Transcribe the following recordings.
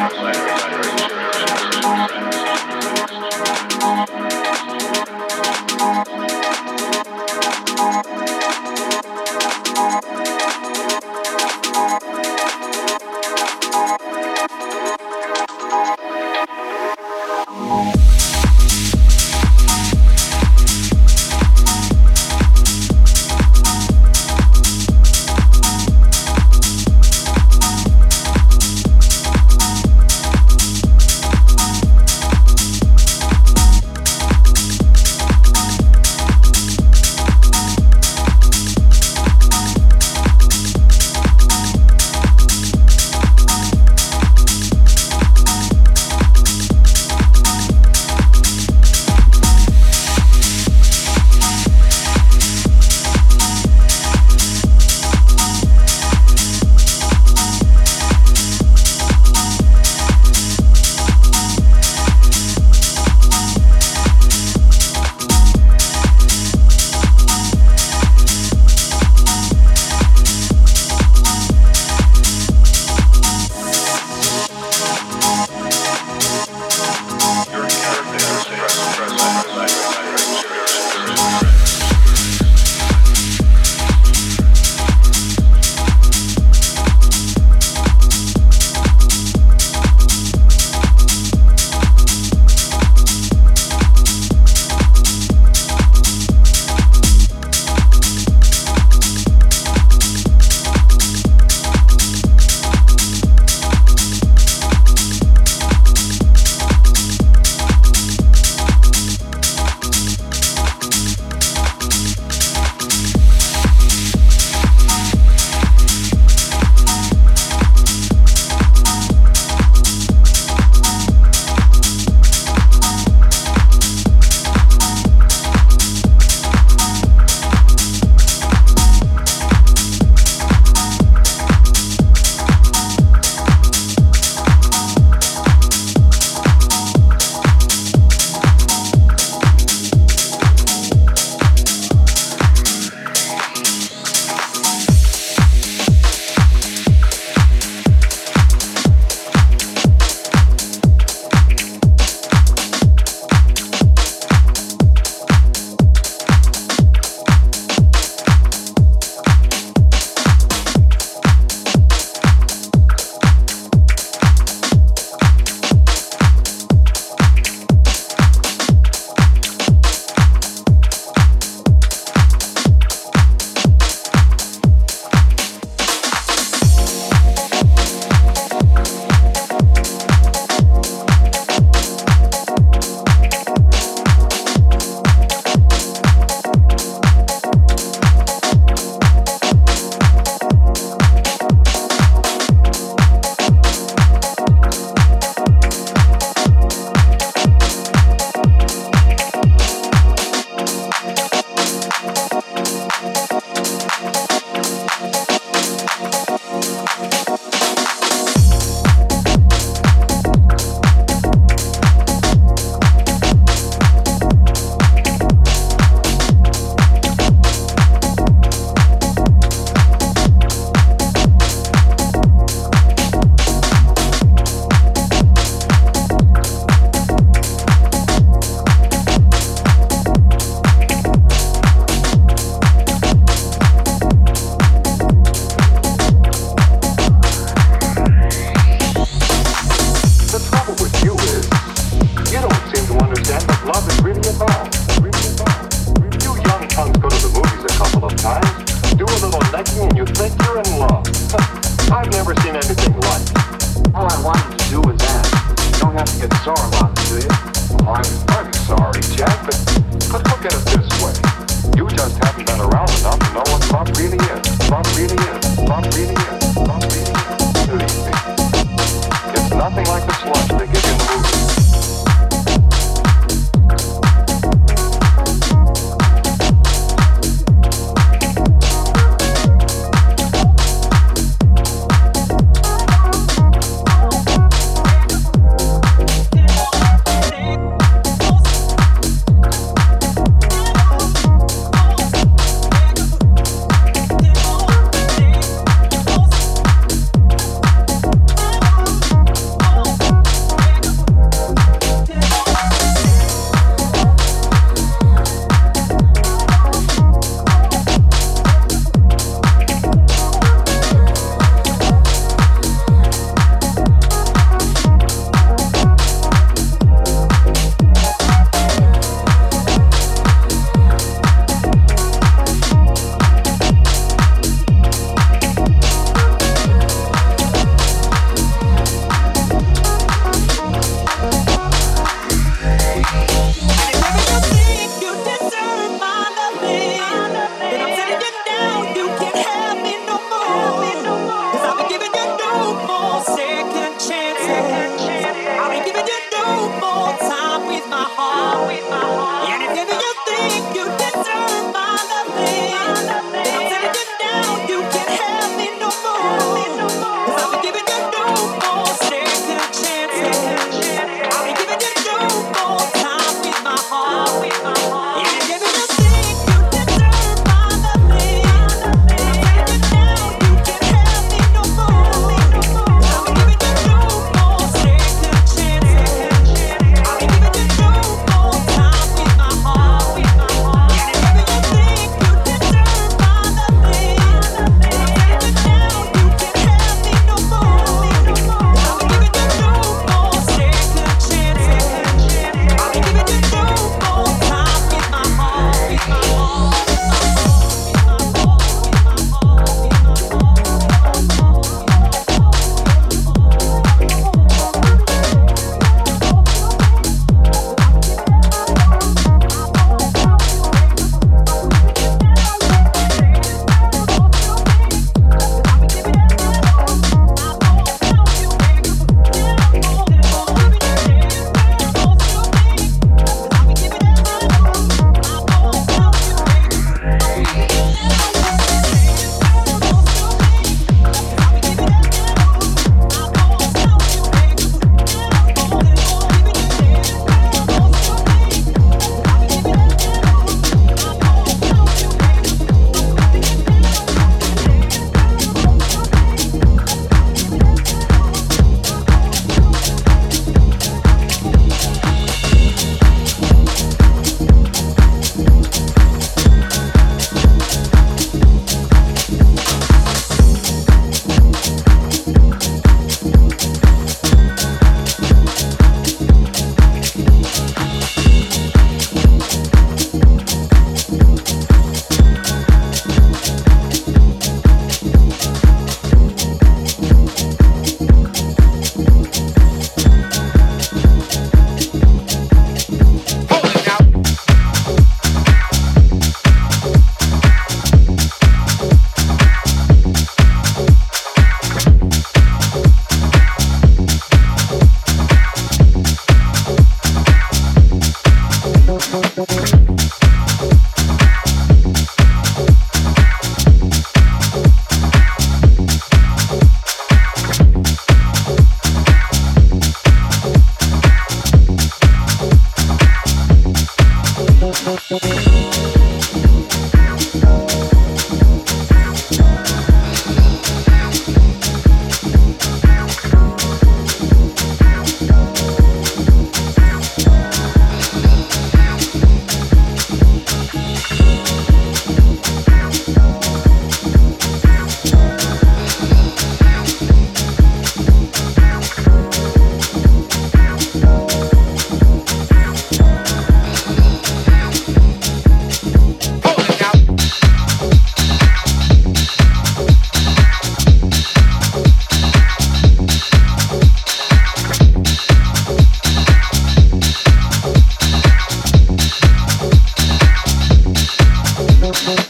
life.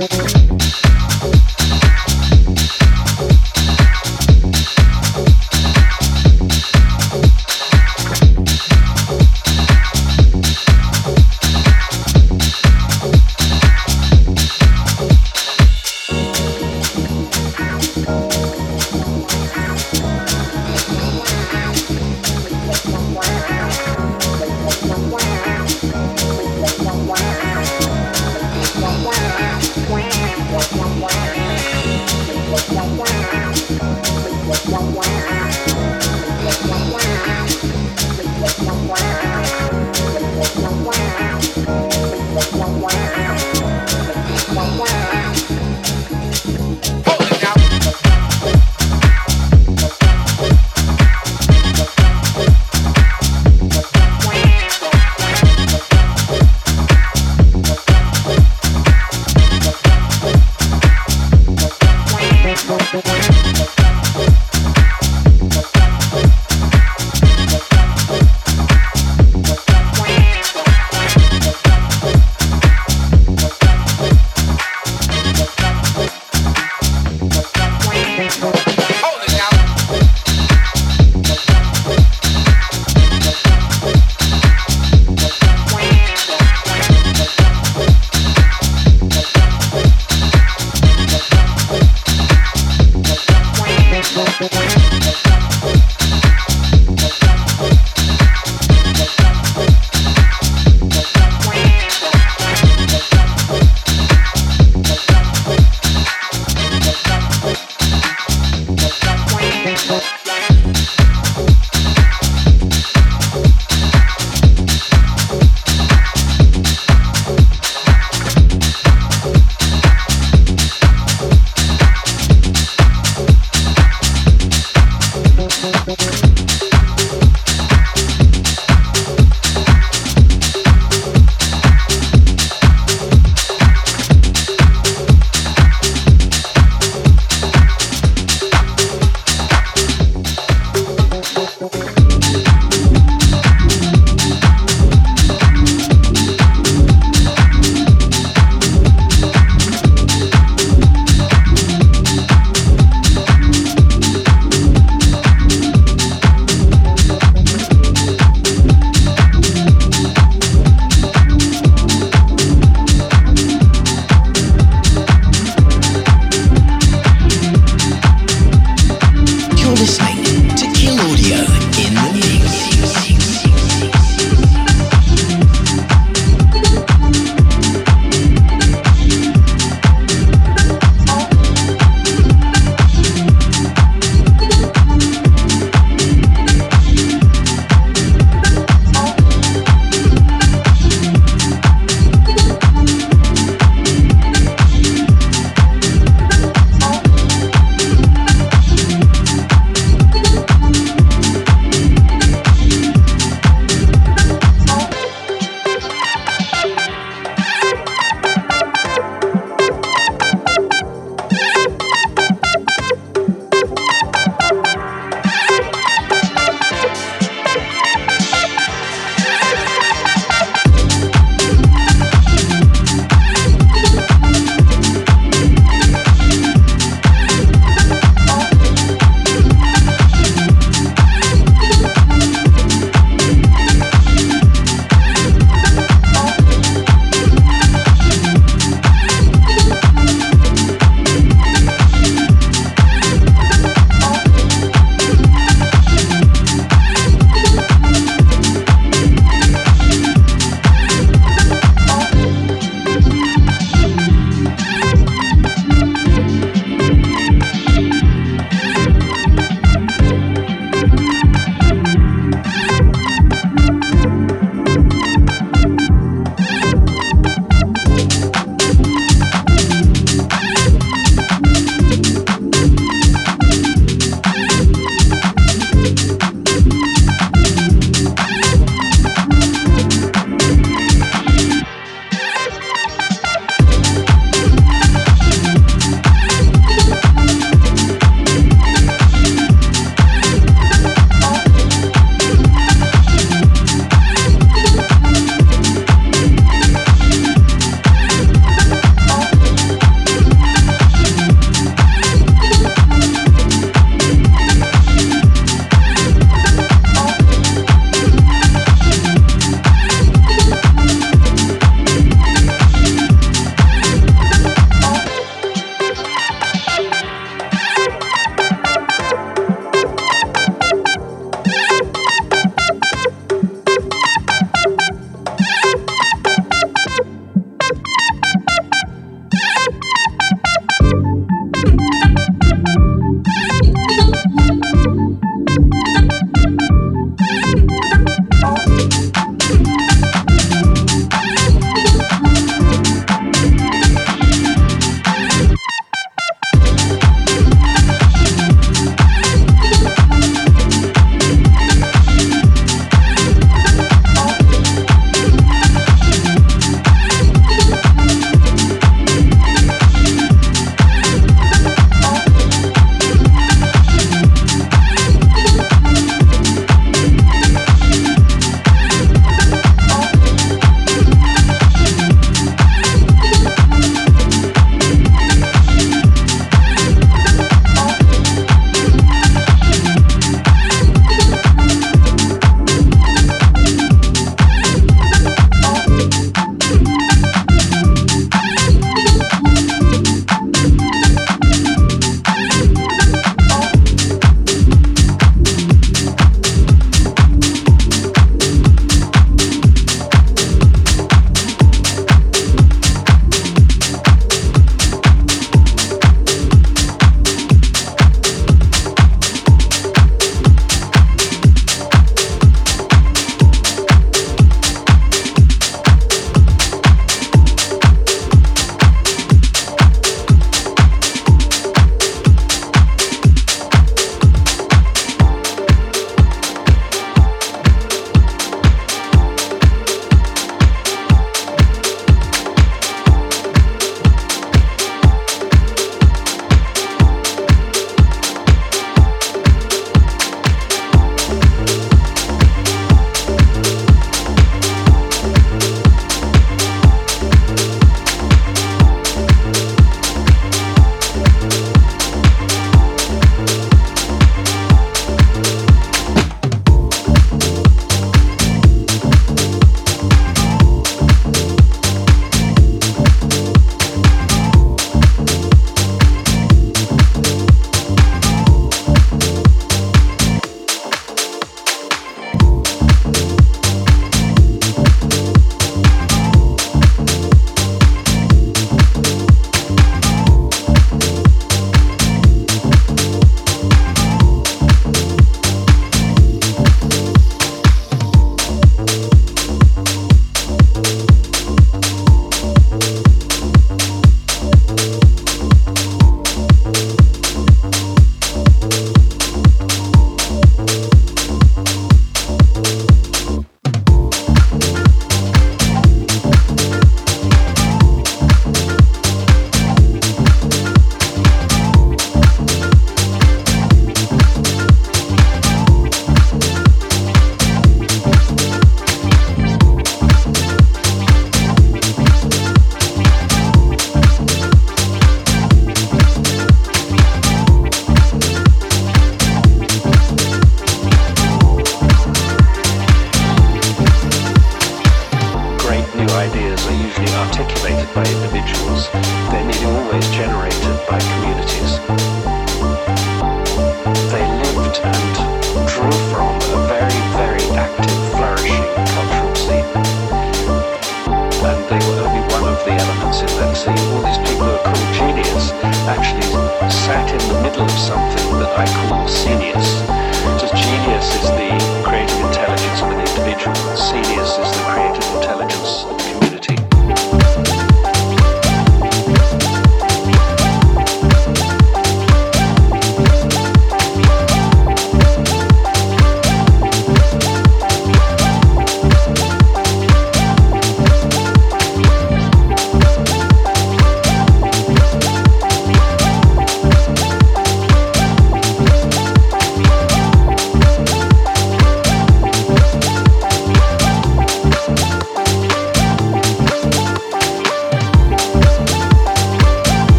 Música